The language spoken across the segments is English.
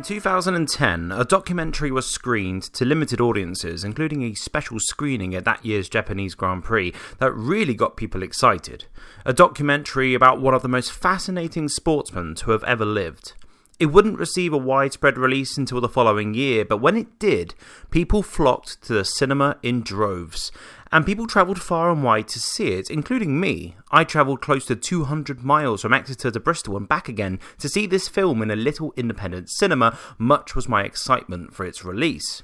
In 2010, a documentary was screened to limited audiences, including a special screening at that year's Japanese Grand Prix, that really got people excited. A documentary about one of the most fascinating sportsmen to have ever lived. It wouldn't receive a widespread release until the following year, but when it did, people flocked to the cinema in droves. And people travelled far and wide to see it, including me. I travelled close to 200 miles from Exeter to Bristol and back again to see this film in a little independent cinema, much was my excitement for its release.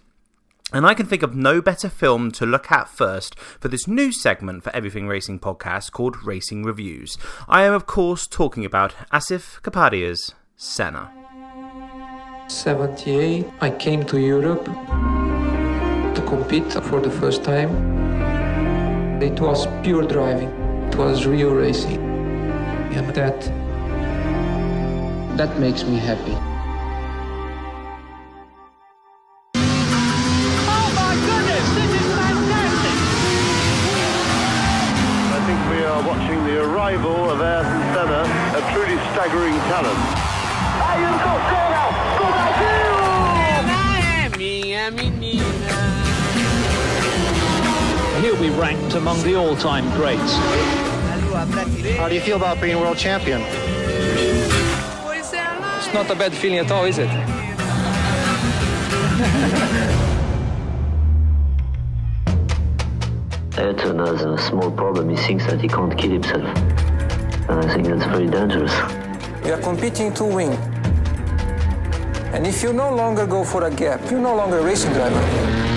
And I can think of no better film to look at first for this new segment for Everything Racing podcast called Racing Reviews. I am, of course, talking about Asif Kapadia's Senna. 78, I came to Europe to compete for the first time. It was pure driving. It was real racing. And that that makes me happy. Oh my goodness, this is fantastic! I think we are watching the arrival of Ayrton Senna, a truly staggering talent. Ayrton Senna, He'll be ranked among the all-time greats. How do you feel about being world champion? It's not a bad feeling at all, is it? Ayrton has a small problem. He thinks that he can't kill himself. And I think that's very dangerous. We are competing to win. And if you no longer go for a gap, you're no longer a racing driver.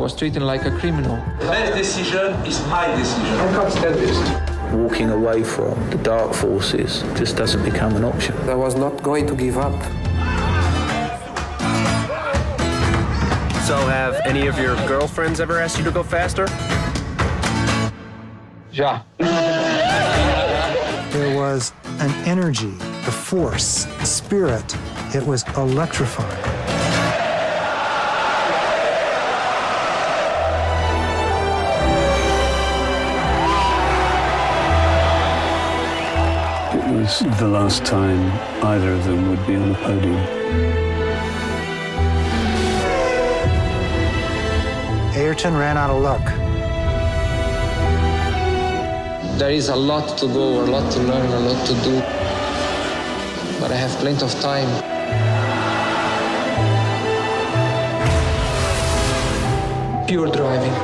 Was treated like a criminal. That decision is my decision. I can't stand this. walking away from the dark forces just doesn't become an option. I was not going to give up. So, have any of your girlfriends ever asked you to go faster? Ja. There was an energy, a force, a spirit. It was electrifying. It was the last time either of them would be on the podium. Ayrton ran out of luck. There is a lot to go, a lot to learn, a lot to do. But I have plenty of time. Pure driving,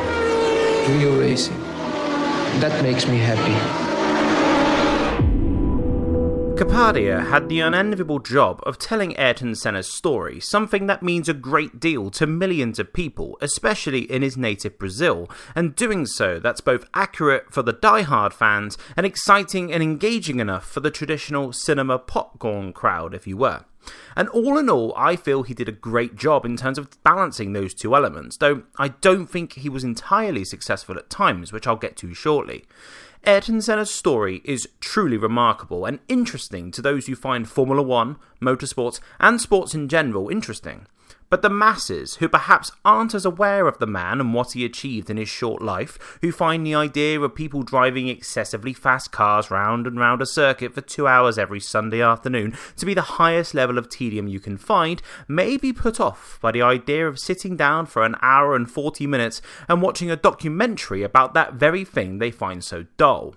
real racing. That makes me happy. Kapadia had the unenviable job of telling Ayrton Senna's story, something that means a great deal to millions of people, especially in his native Brazil, and doing so that's both accurate for the die-hard fans and exciting and engaging enough for the traditional cinema popcorn crowd, if you were. And all in all, I feel he did a great job in terms of balancing those two elements, though I don't think he was entirely successful at times, which I'll get to shortly. Ayrton Senna's story is truly remarkable and interesting to those who find Formula One, motorsports, and sports in general interesting. But the masses, who perhaps aren't as aware of the man and what he achieved in his short life, who find the idea of people driving excessively fast cars round and round a circuit for two hours every Sunday afternoon to be the highest level of tedium you can find, may be put off by the idea of sitting down for an hour and 40 minutes and watching a documentary about that very thing they find so dull.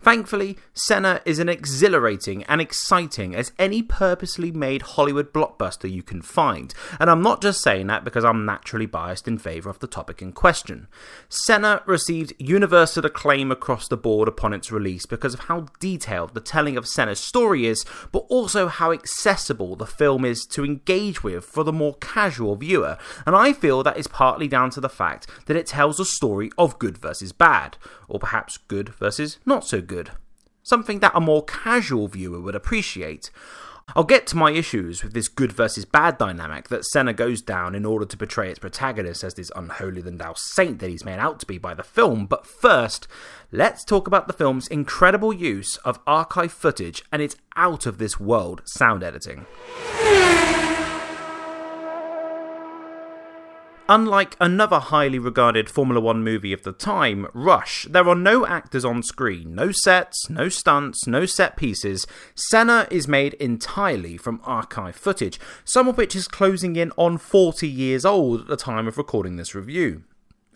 Thankfully, Senna is an exhilarating and exciting as any purposely made Hollywood blockbuster you can find, and I'm not just saying that because I'm naturally biased in favour of the topic in question. Senna received universal acclaim across the board upon its release because of how detailed the telling of Senna's story is, but also how accessible the film is to engage with for the more casual viewer, and I feel that is partly down to the fact that it tells a story of good versus bad, or perhaps good versus not so good. Good, something that a more casual viewer would appreciate. I'll get to my issues with this good versus bad dynamic that Senna goes down in order to portray its protagonist as this unholy than thou saint that he's made out to be by the film, but first, let's talk about the film's incredible use of archive footage and its out of this world sound editing. Unlike another highly regarded Formula One movie of the time, Rush, there are no actors on screen, no sets, no stunts, no set pieces. Senna is made entirely from archive footage, some of which is closing in on 40 years old at the time of recording this review.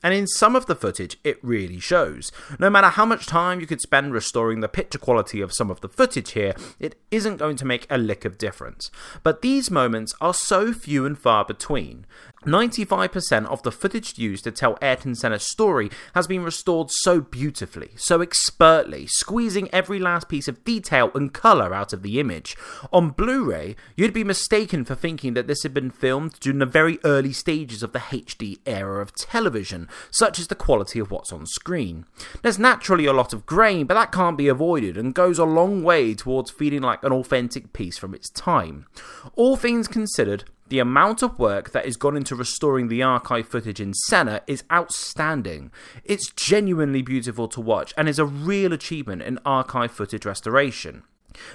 And in some of the footage, it really shows. No matter how much time you could spend restoring the picture quality of some of the footage here, it isn't going to make a lick of difference. But these moments are so few and far between. 95% of the footage used to tell Ayrton Senna's story has been restored so beautifully, so expertly, squeezing every last piece of detail and colour out of the image. On Blu ray, you'd be mistaken for thinking that this had been filmed during the very early stages of the HD era of television, such as the quality of what's on screen. There's naturally a lot of grain, but that can't be avoided and goes a long way towards feeling like an authentic piece from its time. All things considered, the amount of work that has gone into restoring the archive footage in Senna is outstanding. It's genuinely beautiful to watch and is a real achievement in archive footage restoration.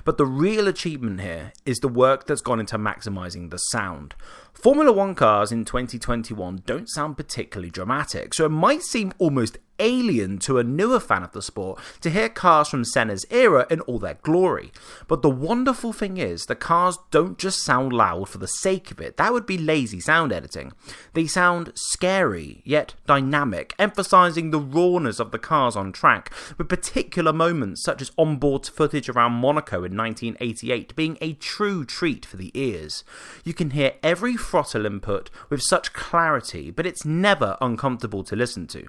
But the real achievement here is the work that's gone into maximising the sound. Formula One cars in 2021 don't sound particularly dramatic, so it might seem almost alien to a newer fan of the sport to hear cars from Senna's era in all their glory. But the wonderful thing is, the cars don't just sound loud for the sake of it, that would be lazy sound editing. They sound scary, yet dynamic, emphasising the rawness of the cars on track, with particular moments such as onboard footage around Monaco in 1988 being a true treat for the ears. You can hear every throttle input with such clarity, but it's never uncomfortable to listen to.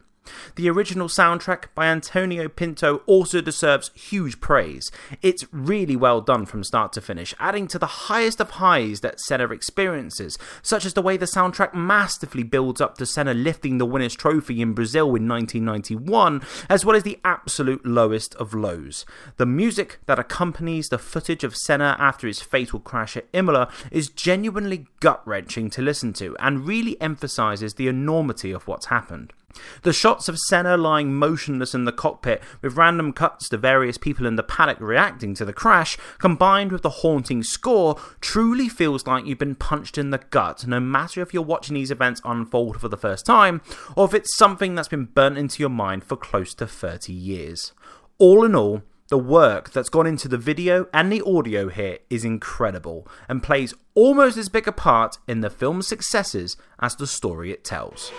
The original soundtrack by Antonio Pinto also deserves huge praise. It's really well done from start to finish, adding to the highest of highs that Senna experiences, such as the way the soundtrack masterfully builds up to Senna lifting the winner's trophy in Brazil in 1991, as well as the absolute lowest of lows. The music that accompanies the footage of Senna after his fatal crash at Imola is genuinely gut wrenching to listen to and really emphasises the enormity of what's happened. The shots of Senna lying motionless in the cockpit, with random cuts to various people in the paddock reacting to the crash, combined with the haunting score, truly feels like you've been punched in the gut, no matter if you're watching these events unfold for the first time, or if it's something that's been burnt into your mind for close to 30 years. All in all, the work that's gone into the video and the audio here is incredible and plays almost as big a part in the film's successes as the story it tells.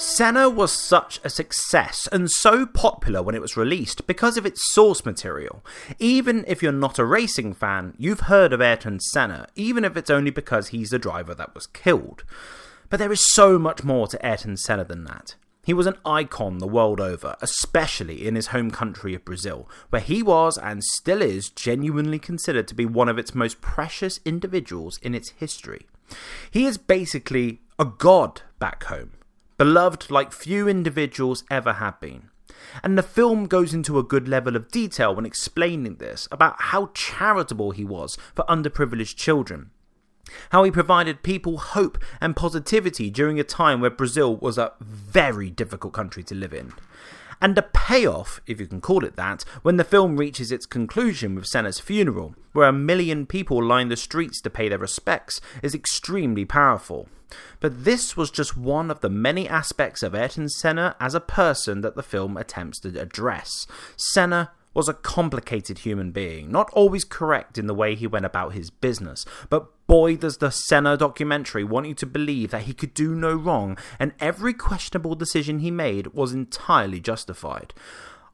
Senna was such a success and so popular when it was released because of its source material. Even if you're not a racing fan, you've heard of Ayrton Senna, even if it's only because he's the driver that was killed. But there is so much more to Ayrton Senna than that. He was an icon the world over, especially in his home country of Brazil, where he was and still is genuinely considered to be one of its most precious individuals in its history. He is basically a god back home beloved like few individuals ever have been. And the film goes into a good level of detail when explaining this about how charitable he was for underprivileged children. How he provided people hope and positivity during a time where Brazil was a very difficult country to live in. And the payoff, if you can call it that, when the film reaches its conclusion with Senna's funeral, where a million people line the streets to pay their respects, is extremely powerful. But this was just one of the many aspects of Ayrton Senna as a person that the film attempts to address. Senna was a complicated human being, not always correct in the way he went about his business, but boy does the Senna documentary want you to believe that he could do no wrong, and every questionable decision he made was entirely justified.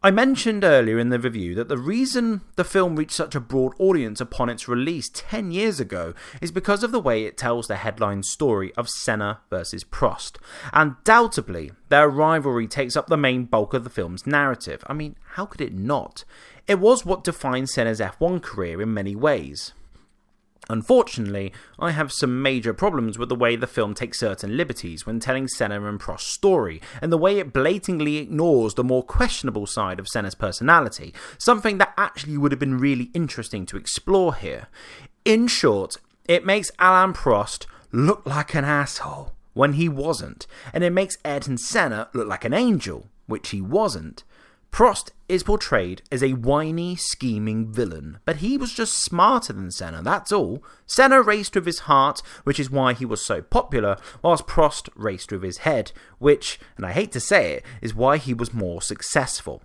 I mentioned earlier in the review that the reason the film reached such a broad audience upon its release 10 years ago is because of the way it tells the headline story of Senna versus Prost. Undoubtedly, their rivalry takes up the main bulk of the film's narrative. I mean, how could it not? It was what defined Senna's F1 career in many ways. Unfortunately, I have some major problems with the way the film takes certain liberties when telling Senna and Prost's story, and the way it blatantly ignores the more questionable side of Senna's personality, something that actually would have been really interesting to explore here. In short, it makes Alain Prost look like an asshole when he wasn't, and it makes Ayrton Senna look like an angel, which he wasn't. Prost is portrayed as a whiny, scheming villain, but he was just smarter than Senna, that's all. Senna raced with his heart, which is why he was so popular, whilst Prost raced with his head, which, and I hate to say it, is why he was more successful.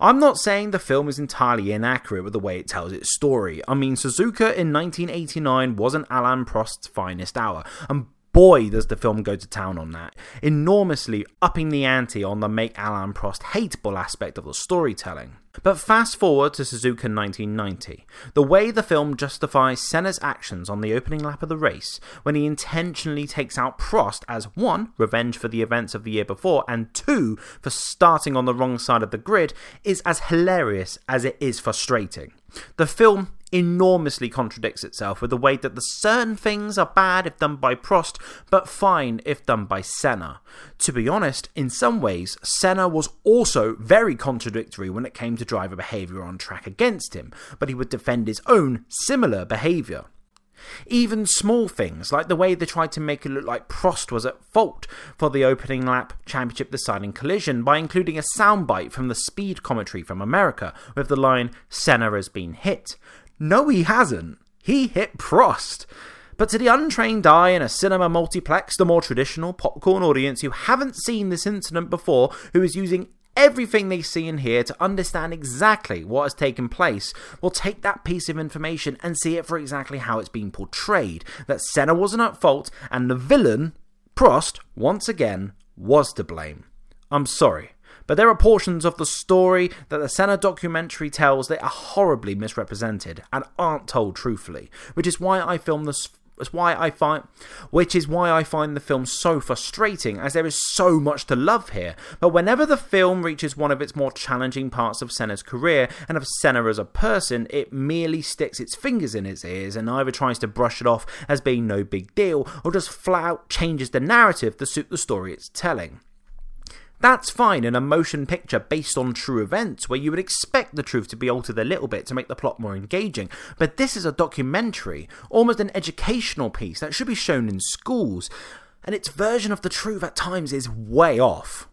I'm not saying the film is entirely inaccurate with the way it tells its story. I mean, Suzuka in 1989 wasn't Alain Prost's finest hour, and boy does the film go to town on that, enormously upping the ante on the make Alain Prost hateable aspect of the storytelling. But fast forward to Suzuka 1990. The way the film justifies Senna's actions on the opening lap of the race, when he intentionally takes out Prost as one, revenge for the events of the year before, and two, for starting on the wrong side of the grid, is as hilarious as it is frustrating. The film enormously contradicts itself with the way that the certain things are bad if done by Prost, but fine if done by Senna. To be honest, in some ways, Senna was also very contradictory when it came to driver behaviour on track against him, but he would defend his own similar behaviour. Even small things, like the way they tried to make it look like Prost was at fault for the opening lap championship deciding collision by including a soundbite from the speed commentary from America with the line, Senna has been hit. No, he hasn't. He hit Prost. But to the untrained eye in a cinema multiplex, the more traditional popcorn audience who haven't seen this incident before, who is using everything they see and hear to understand exactly what has taken place, We'll take that piece of information and see it for exactly how it's been portrayed that Senna wasn't at fault and the villain, Prost, once again, was to blame. I'm sorry. But there are portions of the story that the Senna documentary tells that are horribly misrepresented and aren't told truthfully, which is why I filmed this that's why I find, which is why I find the film so frustrating, as there is so much to love here. But whenever the film reaches one of its more challenging parts of Senna's career and of Senna as a person, it merely sticks its fingers in its ears and either tries to brush it off as being no big deal, or just flat out changes the narrative to suit the story it's telling. That's fine in a motion picture based on true events, where you would expect the truth to be altered a little bit to make the plot more engaging. But this is a documentary, almost an educational piece that should be shown in schools, and its version of the truth at times is way off.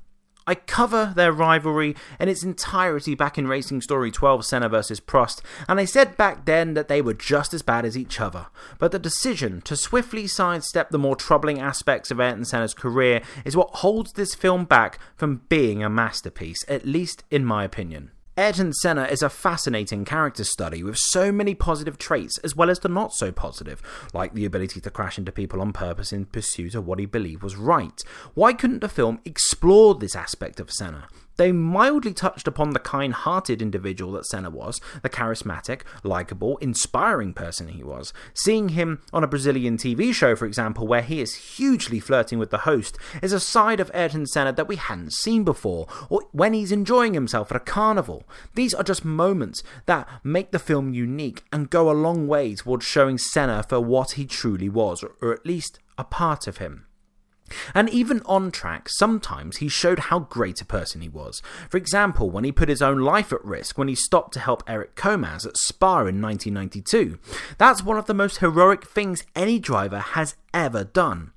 I cover their rivalry in its entirety back in Racing Story 12 Senna vs. Prost, and I said back then that they were just as bad as each other. But the decision to swiftly sidestep the more troubling aspects of Ayrton Senna's career is what holds this film back from being a masterpiece, at least in my opinion. Ayrton Senna is a fascinating character study with so many positive traits as well as the not so positive, like the ability to crash into people on purpose in pursuit of what he believed was right. Why couldn't the film explore this aspect of Senna? They mildly touched upon the kind hearted individual that Senna was, the charismatic, likeable, inspiring person he was. Seeing him on a Brazilian TV show, for example, where he is hugely flirting with the host, is a side of Ayrton Senna that we hadn't seen before, or when he's enjoying himself at a carnival. These are just moments that make the film unique and go a long way towards showing Senna for what he truly was, or at least a part of him. And even on track, sometimes he showed how great a person he was. For example, when he put his own life at risk when he stopped to help Erik Comas at Spa in 1992. That's one of the most heroic things any driver has ever done.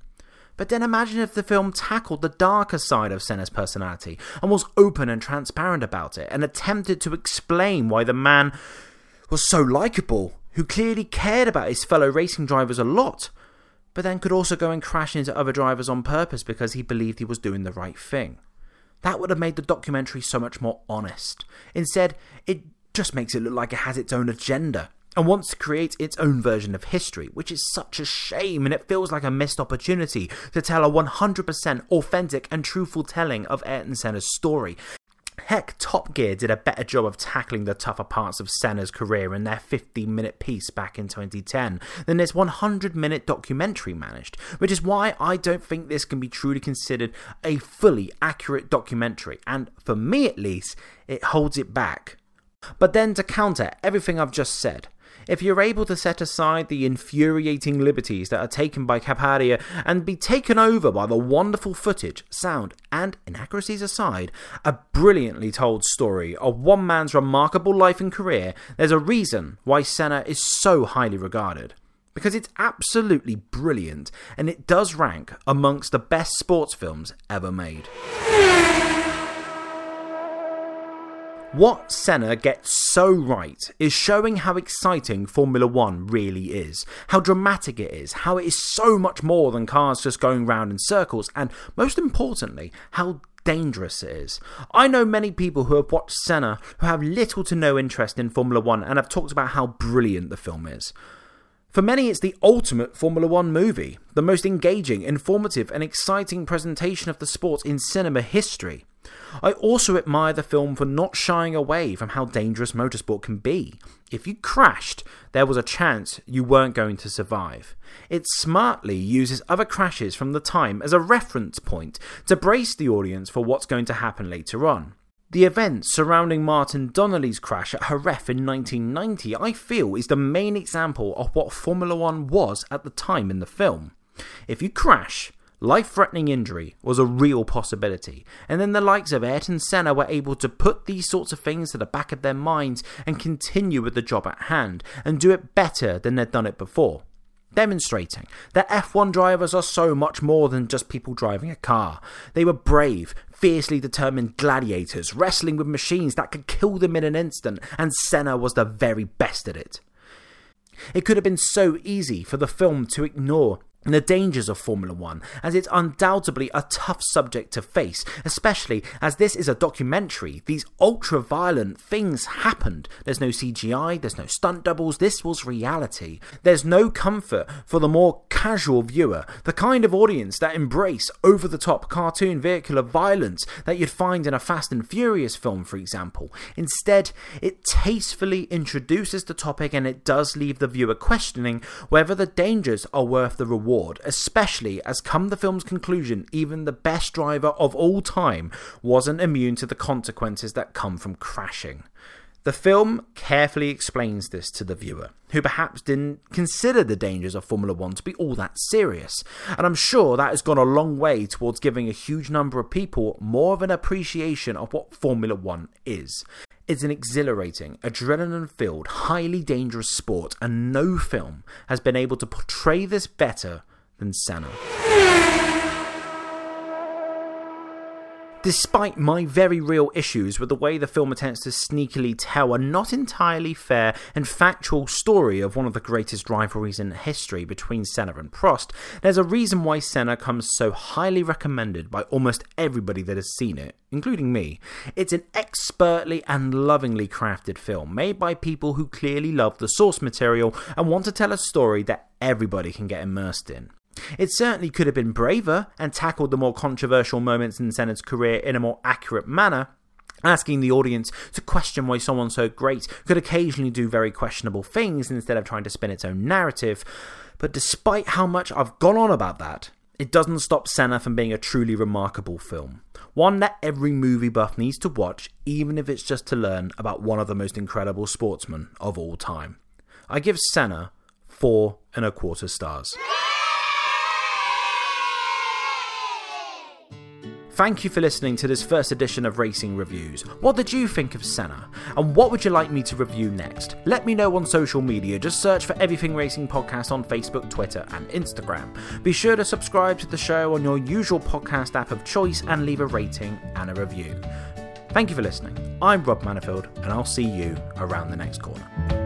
But then imagine if the film tackled the darker side of Senna's personality and was open and transparent about it and attempted to explain why the man was so likeable, who clearly cared about his fellow racing drivers a lot but then could also go and crash into other drivers on purpose because he believed he was doing the right thing. That would have made the documentary so much more honest. Instead, it just makes it look like it has its own agenda and wants to create its own version of history, which is such a shame and it feels like a missed opportunity to tell a 100% authentic and truthful telling of Ayrton Senna's story. Heck, Top Gear did a better job of tackling the tougher parts of Senna's career in their 15 minute piece back in 2010 than this 100 minute documentary managed, which is why I don't think this can be truly considered a fully accurate documentary, and for me at least, it holds it back. But then to counter everything I've just said, if you're able to set aside the infuriating liberties that are taken by Kapadia and be taken over by the wonderful footage, sound, and inaccuracies aside, a brilliantly told story of one man's remarkable life and career, there's a reason why Senna is so highly regarded. Because it's absolutely brilliant and it does rank amongst the best sports films ever made. What Senna gets so right is showing how exciting Formula One really is, how dramatic it is, how it is so much more than cars just going round in circles, and most importantly, how dangerous it is. I know many people who have watched Senna who have little to no interest in Formula One and have talked about how brilliant the film is. For many, it's the ultimate Formula One movie, the most engaging, informative, and exciting presentation of the sport in cinema history. I also admire the film for not shying away from how dangerous motorsport can be. If you crashed, there was a chance you weren't going to survive. It smartly uses other crashes from the time as a reference point to brace the audience for what's going to happen later on. The events surrounding Martin Donnelly's crash at Jerez in 1990, I feel, is the main example of what Formula One was at the time in the film. If you crash, Life threatening injury was a real possibility, and then the likes of Ayrton Senna were able to put these sorts of things to the back of their minds and continue with the job at hand and do it better than they'd done it before. Demonstrating that F1 drivers are so much more than just people driving a car. They were brave, fiercely determined gladiators wrestling with machines that could kill them in an instant, and Senna was the very best at it. It could have been so easy for the film to ignore and the dangers of Formula One, as it's undoubtedly a tough subject to face, especially as this is a documentary. These ultra violent things happened. There's no CGI, there's no stunt doubles, this was reality. There's no comfort for the more casual viewer, the kind of audience that embrace over the top cartoon vehicular violence that you'd find in a Fast and Furious film, for example. Instead, it tastefully introduces the topic and it does leave the viewer questioning whether the dangers are worth the reward especially as come the film's conclusion, even the best driver of all time wasn't immune to the consequences that come from crashing. The film carefully explains this to the viewer, who perhaps didn't consider the dangers of Formula One to be all that serious, and I'm sure that has gone a long way towards giving a huge number of people more of an appreciation of what Formula One is. It's an exhilarating, adrenaline filled, highly dangerous sport, and no film has been able to portray this better than Senna. Despite my very real issues with the way the film attempts to sneakily tell a not entirely fair and factual story of one of the greatest rivalries in history between Senna and Prost, there's a reason why Senna comes so highly recommended by almost everybody that has seen it, including me. It's an expertly and lovingly crafted film made by people who clearly love the source material and want to tell a story that everybody can get immersed in. It certainly could have been braver and tackled the more controversial moments in Senna's career in a more accurate manner, asking the audience to question why someone so great could occasionally do very questionable things instead of trying to spin its own narrative. But despite how much I've gone on about that, it doesn't stop Senna from being a truly remarkable film. One that every movie buff needs to watch, even if it's just to learn about one of the most incredible sportsmen of all time. I give Senna four and a quarter stars. Thank you for listening to this first edition of Racing Reviews. What did you think of Senna? And what would you like me to review next? Let me know on social media. Just search for Everything Racing Podcast on Facebook, Twitter, and Instagram. Be sure to subscribe to the show on your usual podcast app of choice and leave a rating and a review. Thank you for listening. I'm Rob Manifield, and I'll see you around the next corner.